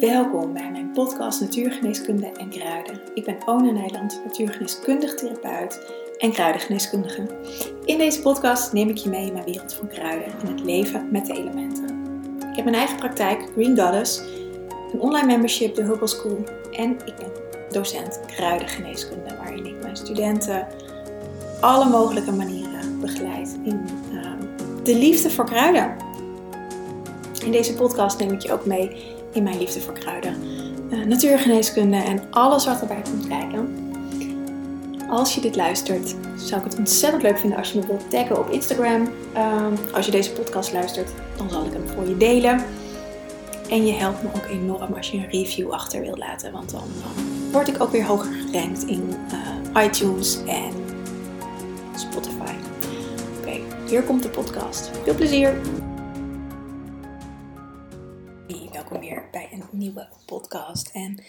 Welkom bij mijn podcast Natuurgeneeskunde en Kruiden. Ik ben Ona Nijland, natuurgeneeskundig therapeut en kruidengeneeskundige. In deze podcast neem ik je mee in mijn wereld van kruiden en het leven met de elementen. Ik heb mijn eigen praktijk, Green Goddess, een online membership, de Herbal School en ik ben docent kruidengeneeskunde, waarin ik mijn studenten alle mogelijke manieren begeleid in uh, de liefde voor kruiden. In deze podcast neem ik je ook mee in mijn liefde voor kruiden, uh, natuurgeneeskunde en alles wat erbij komt kijken. Als je dit luistert, zou ik het ontzettend leuk vinden als je me wilt taggen op Instagram. Uh, als je deze podcast luistert, dan zal ik hem voor je delen. En je helpt me ook enorm als je een review achter wilt laten, want dan, word ik ook weer hoger gerankt in uh, iTunes en Spotify. Oké, hier komt de podcast. Veel plezier! Weer bij een nieuwe podcast. En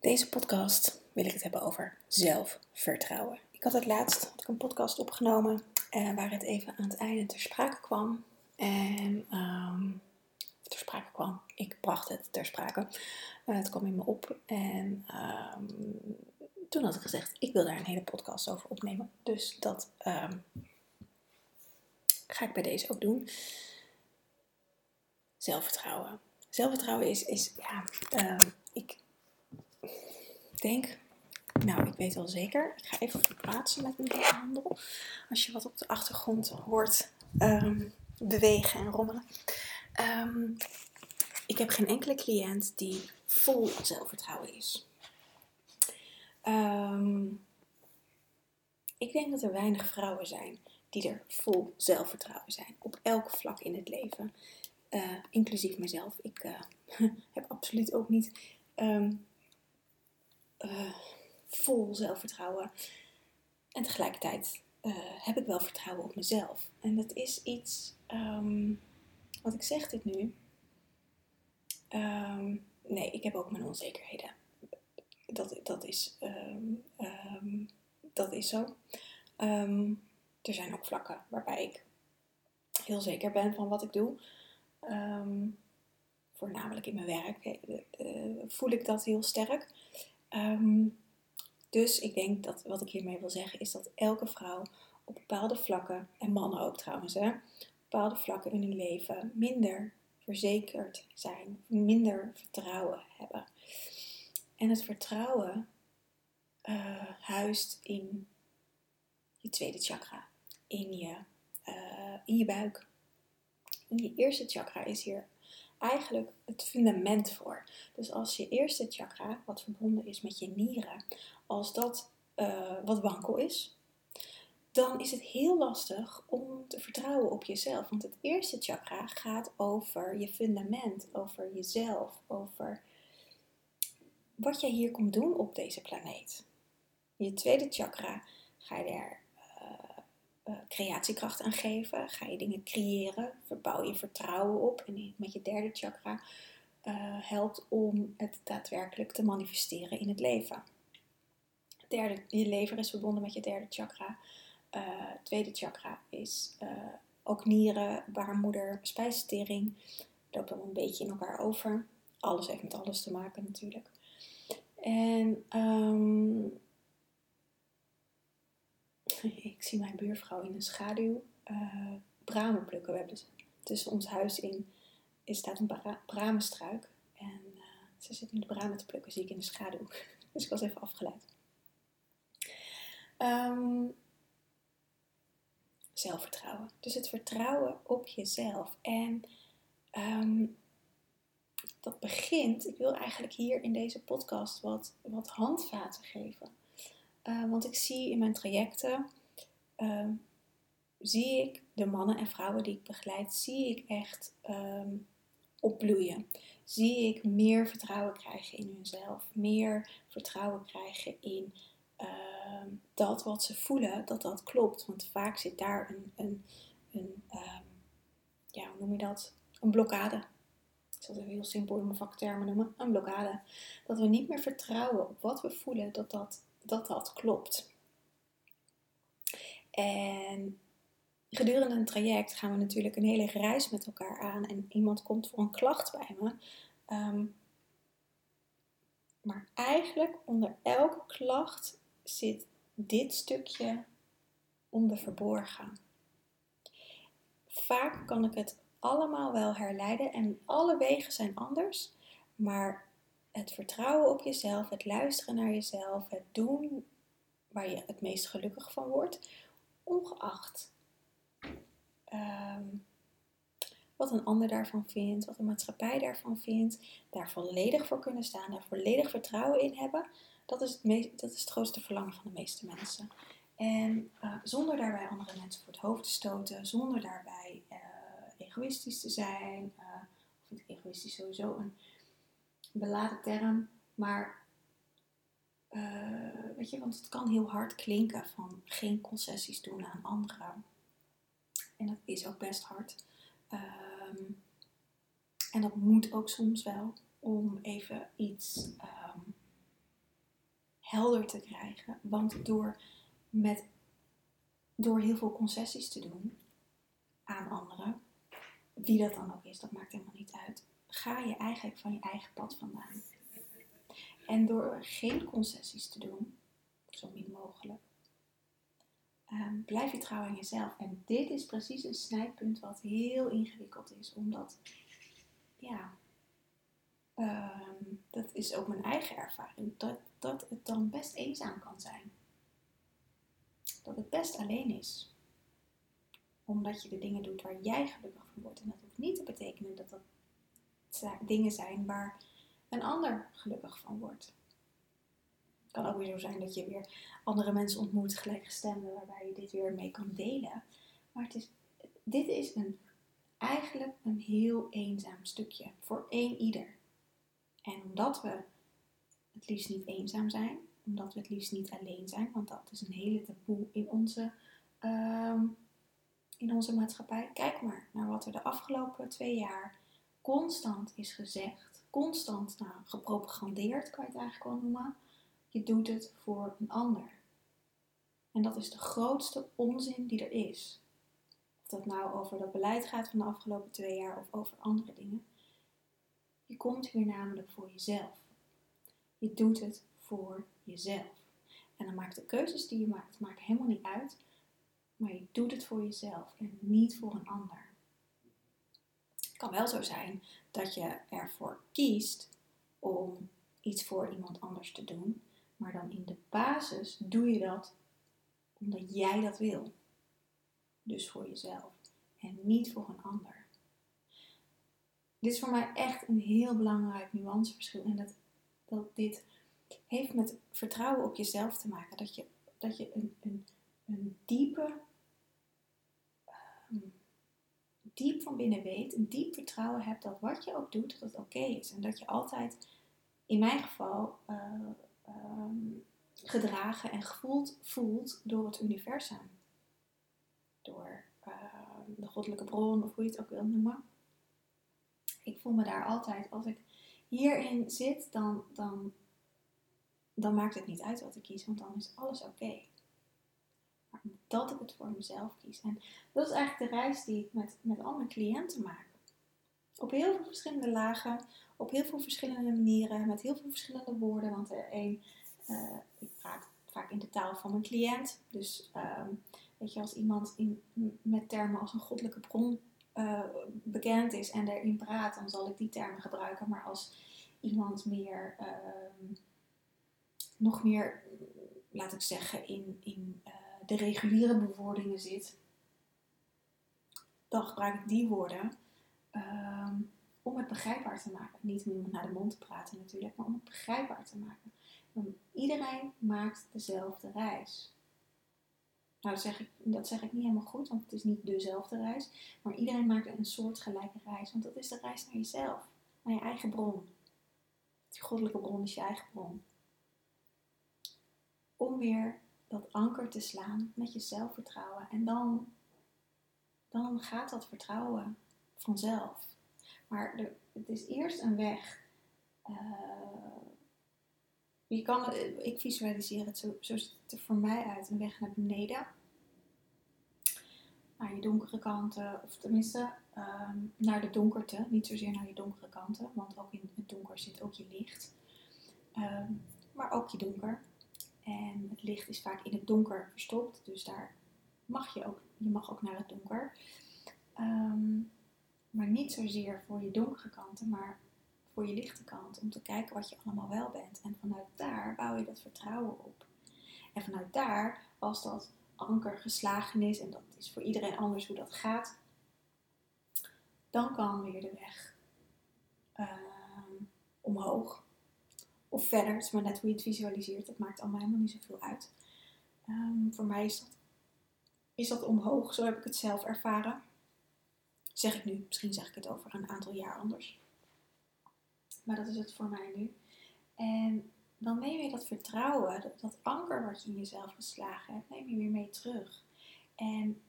deze podcast wil ik het hebben over zelfvertrouwen. Ik had het laatst had ik een podcast opgenomen uh, waar het even aan het einde ter sprake kwam. En um, ter sprake kwam, ik bracht het ter sprake. Uh, het kwam in me op en um, toen had ik gezegd, ik wil daar een hele podcast over opnemen. Dus dat um, ga ik bij deze ook doen. Zelfvertrouwen. Zelfvertrouwen is, is ja, uh, ik denk, nou, ik weet wel zeker. Ik ga even verplaatsen met mijn handel. Als je wat op de achtergrond hoort um, bewegen en rommelen. Um, ik heb geen enkele cliënt die vol zelfvertrouwen is. Ik denk dat er weinig vrouwen zijn die er vol zelfvertrouwen zijn. Op elk vlak in het leven. Uh, inclusief mezelf. Ik uh, heb absoluut ook niet um, uh, vol zelfvertrouwen. En tegelijkertijd heb ik wel vertrouwen op mezelf. En dat is iets, um, wat ik zeg dit nu. Um, nee, ik heb ook mijn onzekerheden. Dat, dat, is, dat is zo. er zijn ook vlakken waarbij ik heel zeker ben van wat ik doe. Um, voornamelijk in mijn werk uh, voel ik dat heel sterk. Um, dus ik denk dat wat ik hiermee wil zeggen is dat elke vrouw op bepaalde vlakken, en mannen ook trouwens, hè, bepaalde vlakken in hun leven minder verzekerd zijn, minder vertrouwen hebben. En het vertrouwen uh, huist in je tweede chakra, in je, uh, in je buik. Je eerste chakra is hier eigenlijk het fundament voor. Dus als je eerste chakra, wat verbonden is met je nieren, als dat uh, wat wankel is, dan is het heel lastig om te vertrouwen op jezelf. Want het eerste chakra gaat over je fundament, over jezelf, over wat jij hier komt doen op deze planeet. Je tweede chakra ga je er uh, creatiekracht aan geven. Ga je dingen creëren, verbouw je vertrouwen op. En met je derde chakra uh, helpt om het daadwerkelijk te manifesteren in het leven. Derde, je lever is verbonden met je derde chakra. Uh, tweede chakra is ook nieren, baarmoeder, spijsvertering. Loopt dan een beetje in elkaar over. Alles heeft met alles te maken natuurlijk. En um, ik zie mijn buurvrouw in de schaduw uh, bramen plukken. We hebben dus tussen ons huis in staat een bra bramenstruik. En uh, ze zit nu de bramen te plukken, zie ik in de schaduw. dus ik was even afgeleid. Um, zelfvertrouwen. Dus het vertrouwen op jezelf. En um, dat begint, ik wil eigenlijk hier in deze podcast wat, wat handvaten geven. Uh, want ik zie in mijn trajecten, uh, zie ik de mannen en vrouwen die ik begeleid, zie ik echt um, opbloeien. Zie ik meer vertrouwen krijgen in hunzelf, meer vertrouwen krijgen in uh, dat wat ze voelen, dat dat klopt. Want vaak zit daar een, een, een ja, hoe noem je dat? Een blokkade. Ik zal het heel simpel in mijn vaktermen noemen. Een blokkade. Dat we niet meer vertrouwen op wat we voelen, dat dat dat dat klopt. En gedurende een traject gaan we natuurlijk een hele reis met elkaar aan. En iemand komt voor een klacht bij me. Um, Maar eigenlijk onder elke klacht zit dit stukje onder verborgen. Vaak kan ik het allemaal wel herleiden en alle wegen zijn anders, maar het vertrouwen op jezelf, het luisteren naar jezelf, het doen waar je het meest gelukkig van wordt, ongeacht ehm, wat een ander daarvan vindt, wat de maatschappij daarvan vindt, daar volledig voor kunnen staan, daar volledig vertrouwen in hebben, dat is het, meest, dat is het grootste verlangen van de meeste mensen. En uh, zonder daarbij andere mensen voor het hoofd te stoten, zonder daarbij uh, egoïstisch te zijn, uh, of vind egoïstisch sowieso een beladen term, maar weet je, want het kan heel hard klinken van geen concessies doen aan anderen. En dat is ook best hard. Ehm, en dat moet ook soms wel om even iets um, helder te krijgen. Want door, met, door heel veel concessies te doen aan anderen, wie dat dan ook is, dat maakt helemaal niet uit, ga je eigenlijk van je eigen pad vandaan. En door geen concessies te doen, zo min mogelijk, um, blijf je trouw aan jezelf. En dit is precies een snijpunt wat heel ingewikkeld is, omdat, ja, um, dat is ook mijn eigen ervaring, dat, dat het dan best eenzaam kan zijn. Dat het best alleen is. Omdat je de dingen doet waar jij gelukkig van wordt. En dat hoeft niet te betekenen dat dat dingen zijn waar een ander gelukkig van wordt. Het kan ook weer zo zijn dat je weer andere mensen ontmoet, gelijkgestemden, waarbij je dit weer mee kan delen. Maar het is, dit is een, eigenlijk een heel eenzaam stukje voor één ieder. En omdat we het liefst niet eenzaam zijn, omdat we het liefst niet alleen zijn, want dat is een hele taboe in onze, ehm, in onze maatschappij. Kijk maar naar wat er de afgelopen twee jaar constant is gezegd, constant nou, gepropagandeerd, kan je het eigenlijk wel noemen. Je doet het voor een ander. En dat is de grootste onzin die er is. Of dat nou over dat beleid gaat van de afgelopen twee jaar of over andere dingen. Je komt hier namelijk voor jezelf. Je doet het voor jezelf. En dan maakt de keuzes die je maakt, maakt helemaal niet uit. Maar je doet het voor jezelf en niet voor een ander. Het kan wel zo zijn dat je ervoor kiest om iets voor iemand anders te doen. Maar dan in de basis doe je dat omdat jij dat wil. Dus voor jezelf en niet voor een ander. Dit is voor mij echt een heel belangrijk nuanceverschil. En dat, dat dit heeft met vertrouwen op jezelf te maken. Dat je, dat je een, een, een diepe, um, diep van binnen weet, een diep vertrouwen hebt dat wat je ook doet, dat het oké is. En dat je altijd, in mijn geval, uh, um, gedragen en gevoeld voelt door het universum. Door uh, de goddelijke bron, of hoe je het ook wil noemen. Ik voel me daar altijd, als ik hierin zit, dan, dan, dan maakt het niet uit wat ik kies, want dan is alles oké. Dat ik het voor mezelf kies. En dat is eigenlijk de reis die ik met, met al mijn cliënten maak. Op heel veel verschillende lagen, op heel veel verschillende manieren, met heel veel verschillende woorden. Want er een uh, ik praat vaak in de taal van mijn cliënt. Dus uh, weet je, als iemand in, met termen als een goddelijke bron uh, bekend is en erin praat, dan zal ik die termen gebruiken. Maar als iemand meer, ehm, nog meer, laat ik zeggen, in, in uh, de reguliere bewoordingen zit, dan gebruik ik die woorden ehm, om het begrijpbaar te maken. Niet om naar de mond te praten natuurlijk, maar om het begrijpbaar te maken. Want iedereen maakt dezelfde reis. Nou, dat zeg, ik, dat zeg ik niet helemaal goed, want het is niet dezelfde reis. Maar iedereen maakt een soortgelijke reis. Want dat is de reis naar jezelf. Naar je eigen bron. Die goddelijke bron is je eigen bron. Om weer dat anker te slaan met je zelfvertrouwen. En dan, dan gaat dat vertrouwen vanzelf. Maar het is eerst een weg. Uh, je kan, ik visualiseer het zo, zo ziet het er voor mij uit, een weg naar beneden. Naar je donkere kanten, of tenminste um, naar de donkerte. Niet zozeer naar je donkere kanten, want ook in het donker zit ook je licht. Ehm, maar ook je donker. En het licht is vaak in het donker verstopt, dus daar mag je ook, je mag ook naar het donker. Ehm, maar niet zozeer voor je donkere kanten, maar voor je lichte kant. Om te kijken wat je allemaal wel bent. En vanuit daar bouw je dat vertrouwen op. En vanuit daar, als dat anker geslagen is, en dat is voor iedereen anders hoe dat gaat, dan kan weer de weg ehm, omhoog. Of verder, het is maar net hoe je het visualiseert. Dat maakt allemaal helemaal niet zoveel uit. Ehm, voor mij is dat, is dat omhoog, zo heb ik het zelf ervaren. Zeg ik nu, misschien zeg ik het over een aantal jaar anders. Maar dat is het voor mij nu. En dan neem je dat vertrouwen, dat, dat anker wat je in jezelf geslagen hebt, neem je weer mee terug. En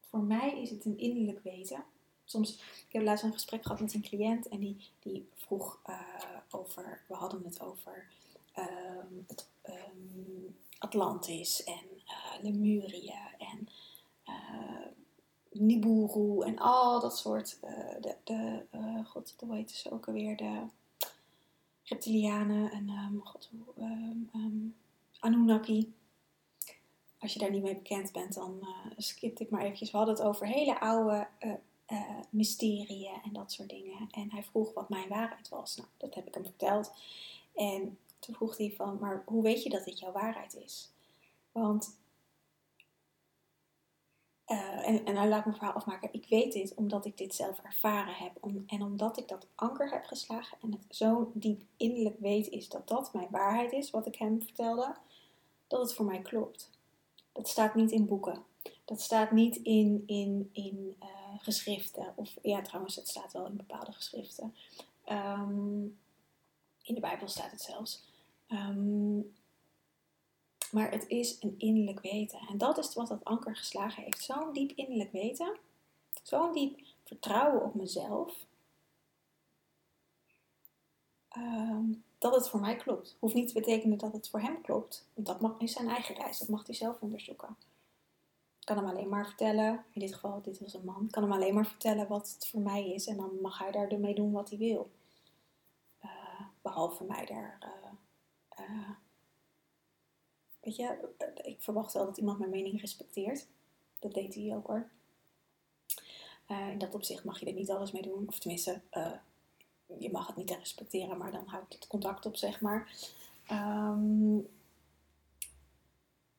voor mij is het een innerlijk weten. Soms, ik heb laatst een gesprek gehad met een cliënt en die, die vroeg uh, over, we hadden het over um, het, um, Atlantis en uh, Lemurië en uh, Nibiru en al dat soort, de, de god, hoe heet ze ook alweer, de reptilianen en um, god, Anunnaki. Als je daar niet mee bekend bent, dan skip ik maar eventjes. We hadden het over hele oude uh, mysterieën en dat soort dingen. En hij vroeg wat mijn waarheid was. Nou, dat heb ik hem verteld. En toen vroeg hij van, maar hoe weet je dat dit jouw waarheid is? Want uh, en, en nou laat mijn verhaal afmaken. Ik weet dit omdat ik dit zelf ervaren heb. En omdat ik dat anker heb geslagen. En het zo diep innerlijk weet is dat dat mijn waarheid is. Wat ik hem vertelde. Dat het voor mij klopt. Dat staat niet in boeken. Dat staat niet in, in, in uh, geschriften. Of ja, trouwens, het staat wel in bepaalde geschriften. Um, in de Bijbel staat het zelfs. Um, maar het is een innerlijk weten. En dat is wat dat anker geslagen heeft. Zo'n diep innerlijk weten. Zo'n diep vertrouwen op mezelf. Ehm, dat het voor mij klopt. Hoeft niet te betekenen dat het voor hem klopt. Want dat mag, is zijn eigen reis. Dat mag hij zelf onderzoeken. Kan hem alleen maar vertellen, in dit geval, dit was een man. Kan hem alleen maar vertellen wat het voor mij is. En dan mag hij daar ermee doen wat hij wil. Uh, behalve mij daar uh, uh, Weet je, ik verwacht wel dat iemand mijn mening respecteert. Dat deed hij ook hoor. In dat opzicht mag je er niet alles mee doen. Of tenminste, je mag het niet respecteren, maar dan houdt het contact op, zeg maar. Um,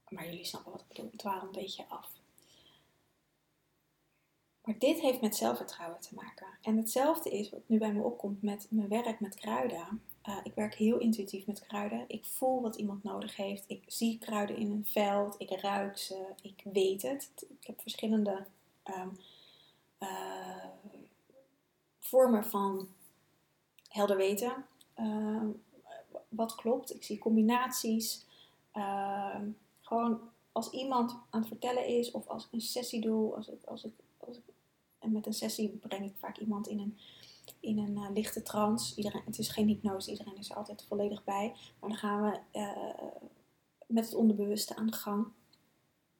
maar jullie snappen wat ik bedoel. Het waren een beetje af. Maar dit heeft met zelfvertrouwen te maken. En hetzelfde is wat nu bij me opkomt met mijn werk met kruiden. Uh, ik werk heel intuïtief met kruiden. Ik voel wat iemand nodig heeft. Ik zie kruiden in een veld. Ik ruik ze. Ik weet het. Ik heb verschillende um, uh, vormen van helder weten. Uh, wat klopt. Ik zie combinaties. Ehm, gewoon als iemand aan het vertellen is of als ik een sessie doe. Als ik, als ik, als ik, en met een sessie breng ik vaak iemand in een in een uh, lichte trance. Iedereen, het is geen hypnose, iedereen is er altijd volledig bij. Maar dan gaan we uh, met het onderbewuste aan de gang.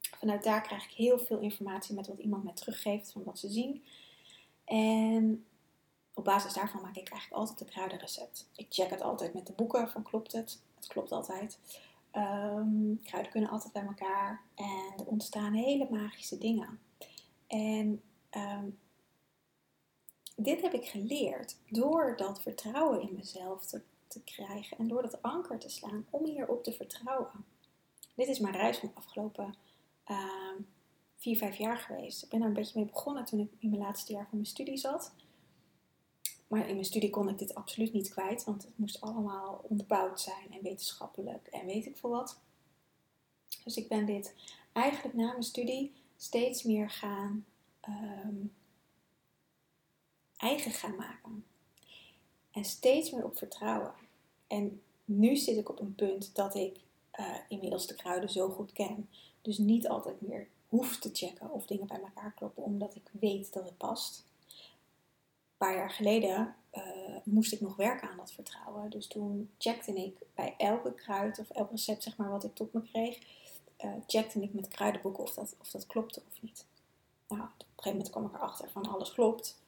Vanuit daar krijg ik heel veel informatie met wat iemand mij teruggeeft van wat ze zien. En op basis daarvan maak ik eigenlijk altijd het kruidenrecept. Ik check het altijd met de boeken van klopt het? Het klopt altijd. Um, kruiden kunnen altijd bij elkaar en er ontstaan hele magische dingen. En um, dit heb ik geleerd door dat vertrouwen in mezelf te, te krijgen en door dat anker te slaan om hierop te vertrouwen. Dit is mijn reis van de afgelopen uh, vier, vijf jaar geweest. Ik ben er een beetje mee begonnen toen ik in mijn laatste jaar van mijn studie zat. Maar in mijn studie kon ik dit absoluut niet kwijt, want het moest allemaal onderbouwd zijn en wetenschappelijk en weet ik veel wat. Dus ik ben dit eigenlijk na mijn studie steeds meer gaan um, eigen gaan maken. En steeds meer op vertrouwen. En nu zit ik op een punt dat ik uh, inmiddels de kruiden zo goed ken. Dus niet altijd meer hoef te checken of dingen bij elkaar kloppen, omdat ik weet dat het past. Paar jaar geleden uh, moest ik nog werken aan dat vertrouwen. Dus toen checkte ik bij elke kruid of elk recept zeg maar, wat ik tot me kreeg, uh, checkte ik met kruidenboeken of dat, of dat klopte of niet. Nou, op een gegeven moment kwam ik erachter van alles klopt.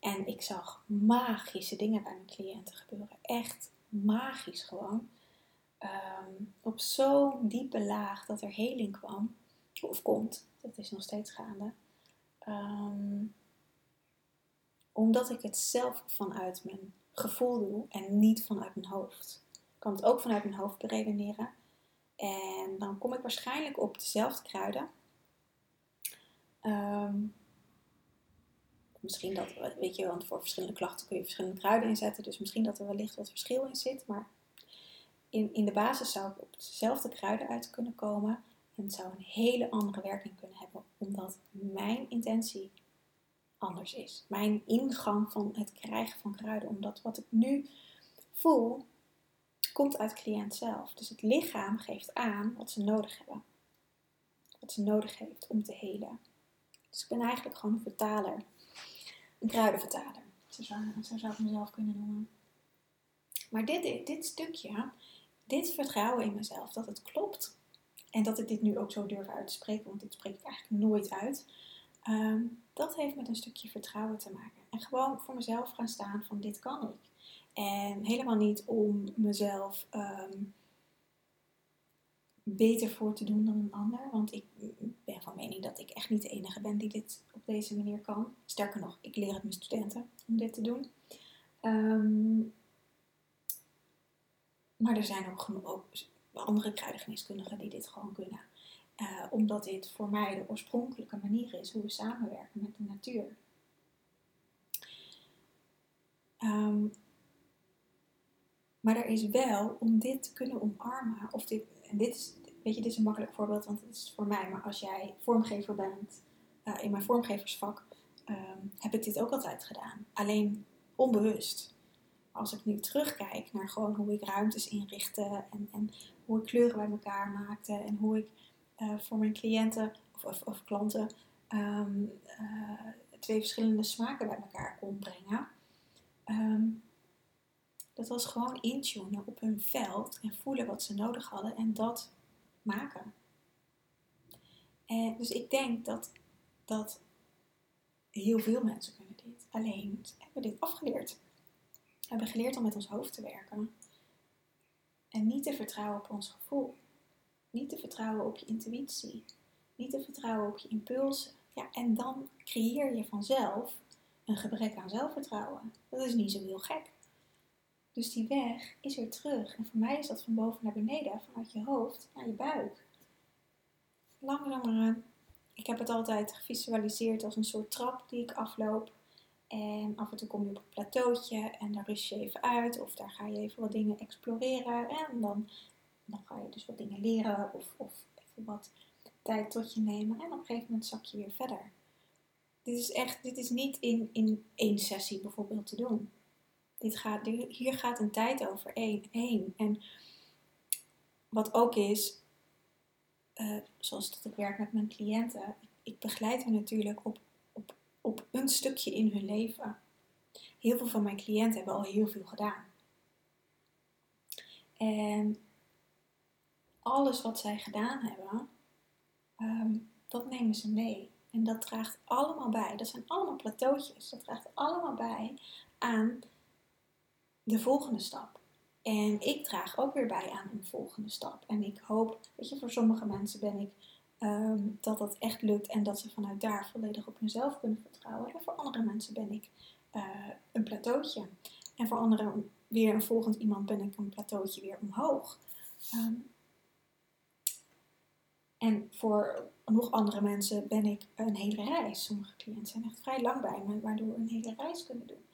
En ik zag magische dingen bij mijn cliënten gebeuren. Echt magisch gewoon. Ehm, op zo'n diepe laag dat er heling kwam, of komt, dat is nog steeds gaande. Ehm, omdat ik het zelf vanuit mijn gevoel doe en niet vanuit mijn hoofd. Ik kan het ook vanuit mijn hoofd beredeneren. En dan kom ik waarschijnlijk op dezelfde kruiden. Ehm, misschien dat, weet je, want voor verschillende klachten kun je verschillende kruiden inzetten. Dus misschien dat er wellicht wat verschil in zit. Maar in, in de basis zou ik op dezelfde kruiden uit kunnen komen. En het zou een hele andere werking kunnen hebben, omdat mijn intentie anders is. Mijn ingang van het krijgen van kruiden, omdat wat ik nu voel, komt uit de cliënt zelf. Dus het lichaam geeft aan wat ze nodig hebben. Wat ze nodig heeft om te helen. Dus ik ben eigenlijk gewoon een vertaler. Een kruidenvertaler. Zo zou, zo zou ik mezelf kunnen noemen. Maar dit, dit stukje, dit vertrouwen in mezelf, dat het klopt. En dat ik dit nu ook zo durf uit te spreken, want dit spreek ik eigenlijk nooit uit. Ehm, dat heeft met een stukje vertrouwen te maken. En gewoon voor mezelf gaan staan van dit kan ik. En helemaal niet om mezelf ehm, beter voor te doen dan een ander. Want ik ben van mening dat ik echt niet de enige ben die dit op deze manier kan. Sterker nog, ik leer het mijn studenten om dit te doen. Ehm, maar er zijn ook andere kruidengeneeskundigen die dit gewoon kunnen. Uh, omdat dit voor mij de oorspronkelijke manier is hoe we samenwerken met de natuur. Um, maar er is wel, om dit te kunnen omarmen, of dit, en dit is, weet je, dit is een makkelijk voorbeeld, want het is voor mij, maar als jij vormgever bent, uh, in mijn vormgeversvak, um, heb ik dit ook altijd gedaan. Alleen onbewust. Als ik nu terugkijk naar gewoon hoe ik ruimtes inrichtte en, en hoe ik kleuren bij elkaar maakte en hoe ik uh, voor mijn cliënten of, of, klanten um, uh, twee verschillende smaken bij elkaar kon brengen. Um, dat was gewoon intunen op hun veld en voelen wat ze nodig hadden en dat maken. En dus ik denk dat, dat heel veel mensen kunnen dit. Alleen hebben dit afgeleerd. We hebben geleerd om met ons hoofd te werken. En niet te vertrouwen op ons gevoel. Niet te vertrouwen op je intuïtie. Niet te vertrouwen op je impulsen. Ja, en dan creëer je vanzelf een gebrek aan zelfvertrouwen. Dat is niet zo heel gek. Dus die weg is weer terug. En voor mij is dat van boven naar beneden, vanuit je hoofd naar je buik. Langzameraan. Ik heb het altijd gevisualiseerd als een soort trap die ik afloop. En af en toe kom je op een plateautje en daar rust je even uit. Of daar ga je even wat dingen exploreren. En dan, dan ga je dus wat dingen leren of, of even wat tijd tot je nemen. En op een gegeven moment zak je weer verder. Dit is echt, dit is niet in, in één sessie bijvoorbeeld te doen. Dit gaat, hier gaat een tijd over heen. En wat ook is, uh, zoals dat ik werk met mijn cliënten, ik begeleid hen natuurlijk op, op, op een stukje in hun leven. Heel veel van mijn cliënten hebben al heel veel gedaan. En alles wat zij gedaan hebben, ehm, dat nemen ze mee. En dat draagt allemaal bij. Dat zijn allemaal plateautjes. Dat draagt allemaal bij aan de volgende stap. En ik draag ook weer bij aan een volgende stap. En ik hoop, weet je, voor sommige mensen ben ik ehm, dat dat echt lukt en dat ze vanuit daar volledig op hunzelf kunnen vertrouwen. En voor andere mensen ben ik uh, een plateautje. En voor anderen weer een volgend iemand ben ik een plateautje weer omhoog. Ehm, en voor nog andere mensen ben ik een hele reis. Sommige cliënten zijn echt vrij lang bij me, waardoor we een hele reis kunnen doen.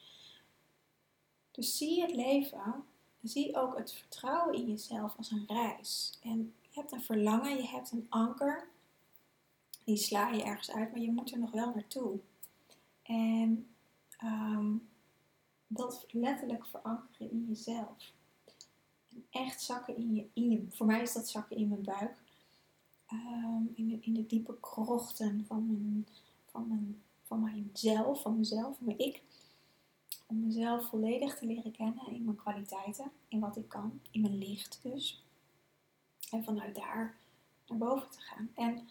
Dus zie het leven, zie ook het vertrouwen in jezelf als een reis. En je hebt een verlangen, je hebt een anker. Die sla je ergens uit, maar je moet er nog wel naartoe. En ehm, dat letterlijk verankeren in jezelf. Echt zakken in je, in je. Voor mij is dat zakken in mijn buik. Ehm, in, de, in de diepe krochten van mijn, van mijn, van mijzelf, van mezelf, van ik om mezelf volledig te leren kennen in mijn kwaliteiten, in wat ik kan, in mijn licht dus. En vanuit daar naar boven te gaan. En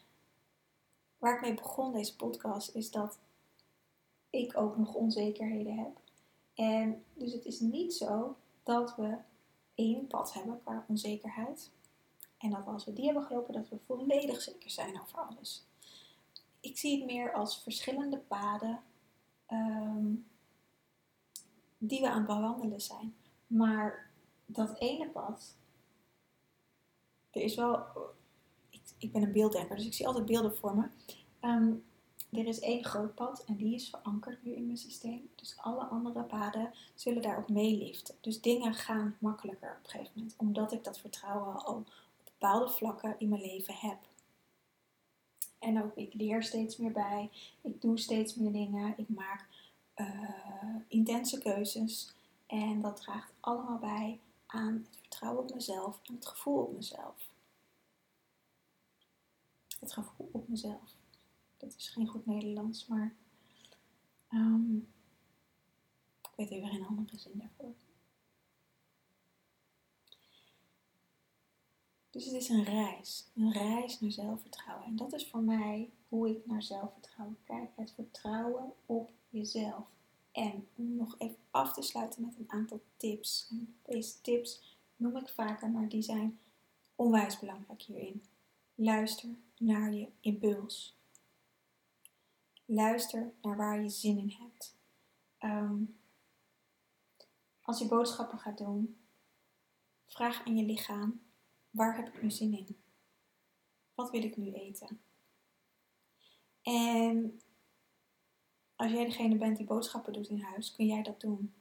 waar ik mee begon deze podcast is dat ik ook nog onzekerheden heb. En dus het is niet zo dat we één pad hebben qua onzekerheid. En dat als we die hebben gelopen, dat we volledig zeker zijn over alles. Ik zie het meer als verschillende paden ehm, die we aan het bewandelen zijn. Maar dat ene pad, er is wel, ik, ik ben een beelddenker, dus ik zie altijd beelden voor me. Ehm, er is één groot pad en die is verankerd nu in mijn systeem. Dus alle andere paden zullen daar ook meeliften. Dus dingen gaan makkelijker op een gegeven moment. Omdat ik dat vertrouwen al bepaalde vlakken in mijn leven heb. En ook ik leer steeds meer bij. Ik doe steeds meer dingen. Ik maak uh, intense keuzes. En dat draagt allemaal bij aan het vertrouwen op mezelf en het gevoel op mezelf. Het gevoel op mezelf. Dat is geen goed Nederlands, maar um, ik weet even geen andere zin daarvoor. Dus het is een reis, een reis naar zelfvertrouwen. En dat is voor mij hoe ik naar zelfvertrouwen kijk. Het vertrouwen op jezelf. En om nog even af te sluiten met een aantal tips. Deze tips noem ik vaker, maar die zijn onwijs belangrijk hierin. Luister naar je impuls. Luister naar waar je zin in hebt. Ehm, als je boodschappen gaat doen, vraag aan je lichaam: waar heb ik nu zin in? Wat wil ik nu eten? En als jij degene bent die boodschappen doet in huis, kun jij dat doen.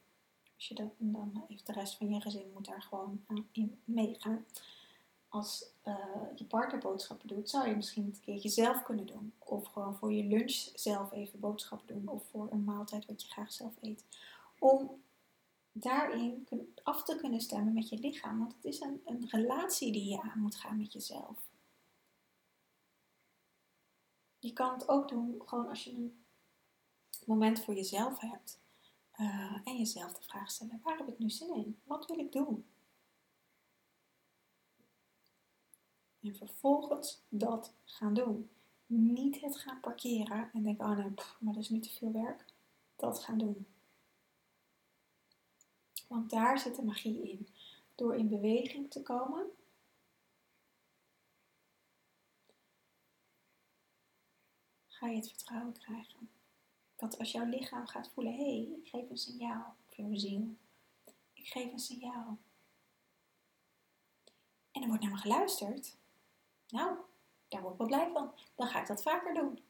Als je dat, dan heeft de rest van je gezin moet daar gewoon in meegaan als uh, je partner boodschappen doet, zou je misschien een keertje zelf kunnen doen. Of gewoon voor je lunch zelf even boodschappen doen. Of voor een maaltijd wat je graag zelf eet. Om daarin af te kunnen stemmen met je lichaam. Want het is een, een relatie die je aan moet gaan met jezelf. Je kan het ook doen gewoon als je een moment voor jezelf hebt. Uh, en jezelf de vraag stellen: waar heb ik nu zin in? Wat wil ik doen? En vervolgens dat gaan doen. Niet het gaan parkeren en denken, oh nee, maar dat is nu te veel werk. Dat gaan doen. Want daar zit de magie in. Door in beweging te komen, ga je het vertrouwen krijgen. Dat als jouw lichaam gaat voelen, hé, hey, ik geef een signaal, of jouw ziel, ik geef een signaal. En er wordt naar me geluisterd. Nou, daar word ik wel blij van. Dan ga ik dat vaker doen.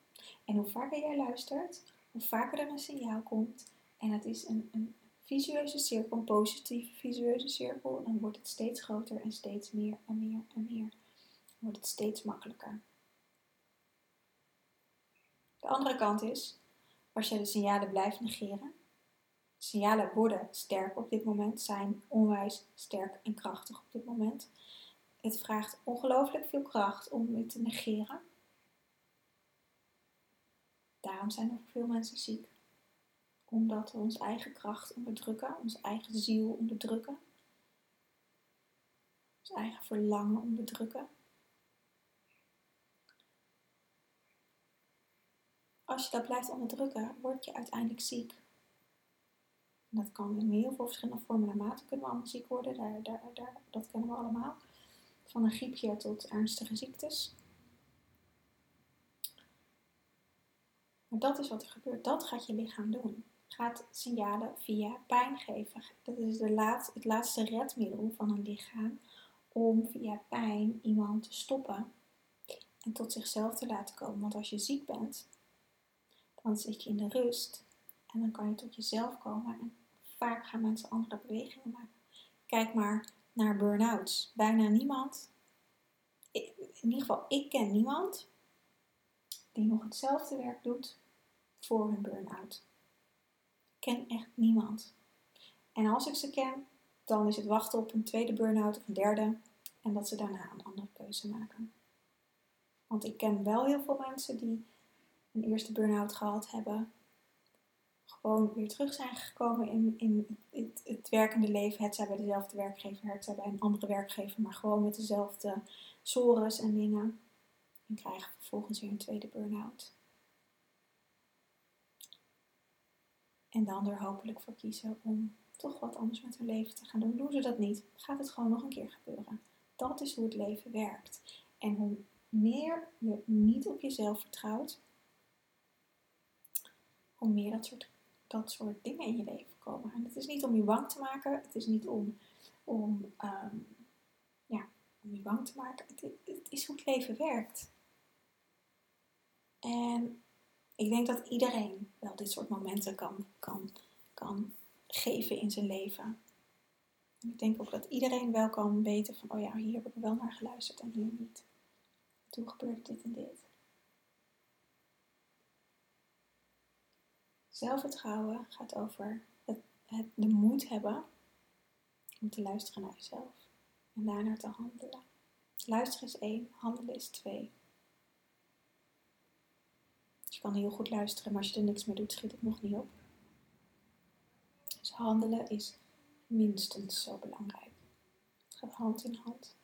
En hoe vaker jij luistert, hoe vaker er een signaal komt. En het is een, een visueuze cirkel, een positieve visueuze cirkel. Dan wordt het steeds groter en steeds meer en meer en meer. Dan wordt het steeds makkelijker. De andere kant is, als je de signalen blijft negeren. Signalen worden sterk op dit moment, zijn onwijs sterk en krachtig op dit moment. Het vraagt ongelooflijk veel kracht om het te negeren. Daarom zijn er veel mensen ziek. Omdat we onze eigen kracht onderdrukken, onze eigen ziel onderdrukken. Ons eigen verlangen onderdrukken. Als je dat blijft onderdrukken, word je uiteindelijk ziek. dat kan in heel veel verschillende vormen en maten kunnen we allemaal ziek worden. Daar, daar, daar, dat kennen we allemaal van een griepje tot ernstige ziektes. Maar dat is wat er gebeurt. Dat gaat je lichaam doen. Gaat signalen via pijn geven. Dat is de laat, het laatste redmiddel van een lichaam om via pijn iemand te stoppen en tot zichzelf te laten komen. Want als je ziek bent, dan zit je in de rust en dan kan je tot jezelf komen. En vaak gaan mensen andere bewegingen maken. Kijk maar naar burn-outs. Bijna niemand, in ieder geval ik ken niemand, die nog hetzelfde werk doet voor hun burn-out. Ken echt niemand. En als ik ze ken, dan is het wachten op een tweede burn-out of een derde en dat ze daarna een andere keuze maken. Want ik ken wel heel veel mensen die een eerste burn-out gehad hebben, gewoon weer terug zijn gekomen in, in het, werkende leven. Het zij bij dezelfde werkgever, het bij een andere werkgever, maar gewoon met dezelfde sores en dingen. En krijgen vervolgens weer een tweede burn-out. En dan er hopelijk voor kiezen om toch wat anders met hun leven te gaan doen. Doen ze dat niet, gaat het gewoon nog een keer gebeuren. Dat is hoe het leven werkt. En hoe meer je niet op jezelf vertrouwt, hoe meer dat soort, dat soort dingen in je leven komen. En het is niet om je bang te maken, het is niet om, om, ehm, ja, om je bang te maken. Het, het is hoe het leven werkt. En ik denk dat iedereen wel dit soort momenten kan, kan, kan geven in zijn leven. En ik denk ook dat iedereen wel kan weten van, oh ja, hier heb ik wel naar geluisterd en hier niet. Toen gebeurde dit en dit. Zelfvertrouwen gaat over het, de moed hebben om te luisteren naar jezelf en daarnaar te handelen. Luisteren is één, handelen is twee. Je kan heel goed luisteren, maar als je er niks mee doet, schiet het nog niet op. Dus handelen is minstens zo belangrijk. Het gaat hand in hand.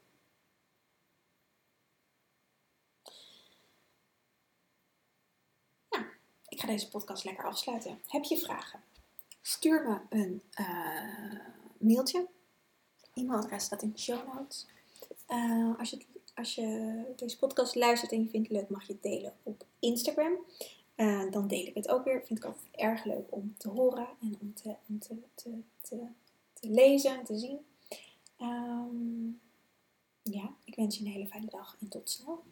Nou, ik ga deze podcast lekker afsluiten. Heb je vragen? Stuur me een uh, mailtje. E-mailadres staat in de show notes. Uh, als, je, als je deze podcast luistert en je vindt het leuk, mag je het delen op Instagram. Uh, dan deel ik het ook weer. Vind ik altijd erg leuk om te horen en om te, om te, te, te, lezen en te zien. Um, ja, ik wens je een hele fijne dag en tot snel.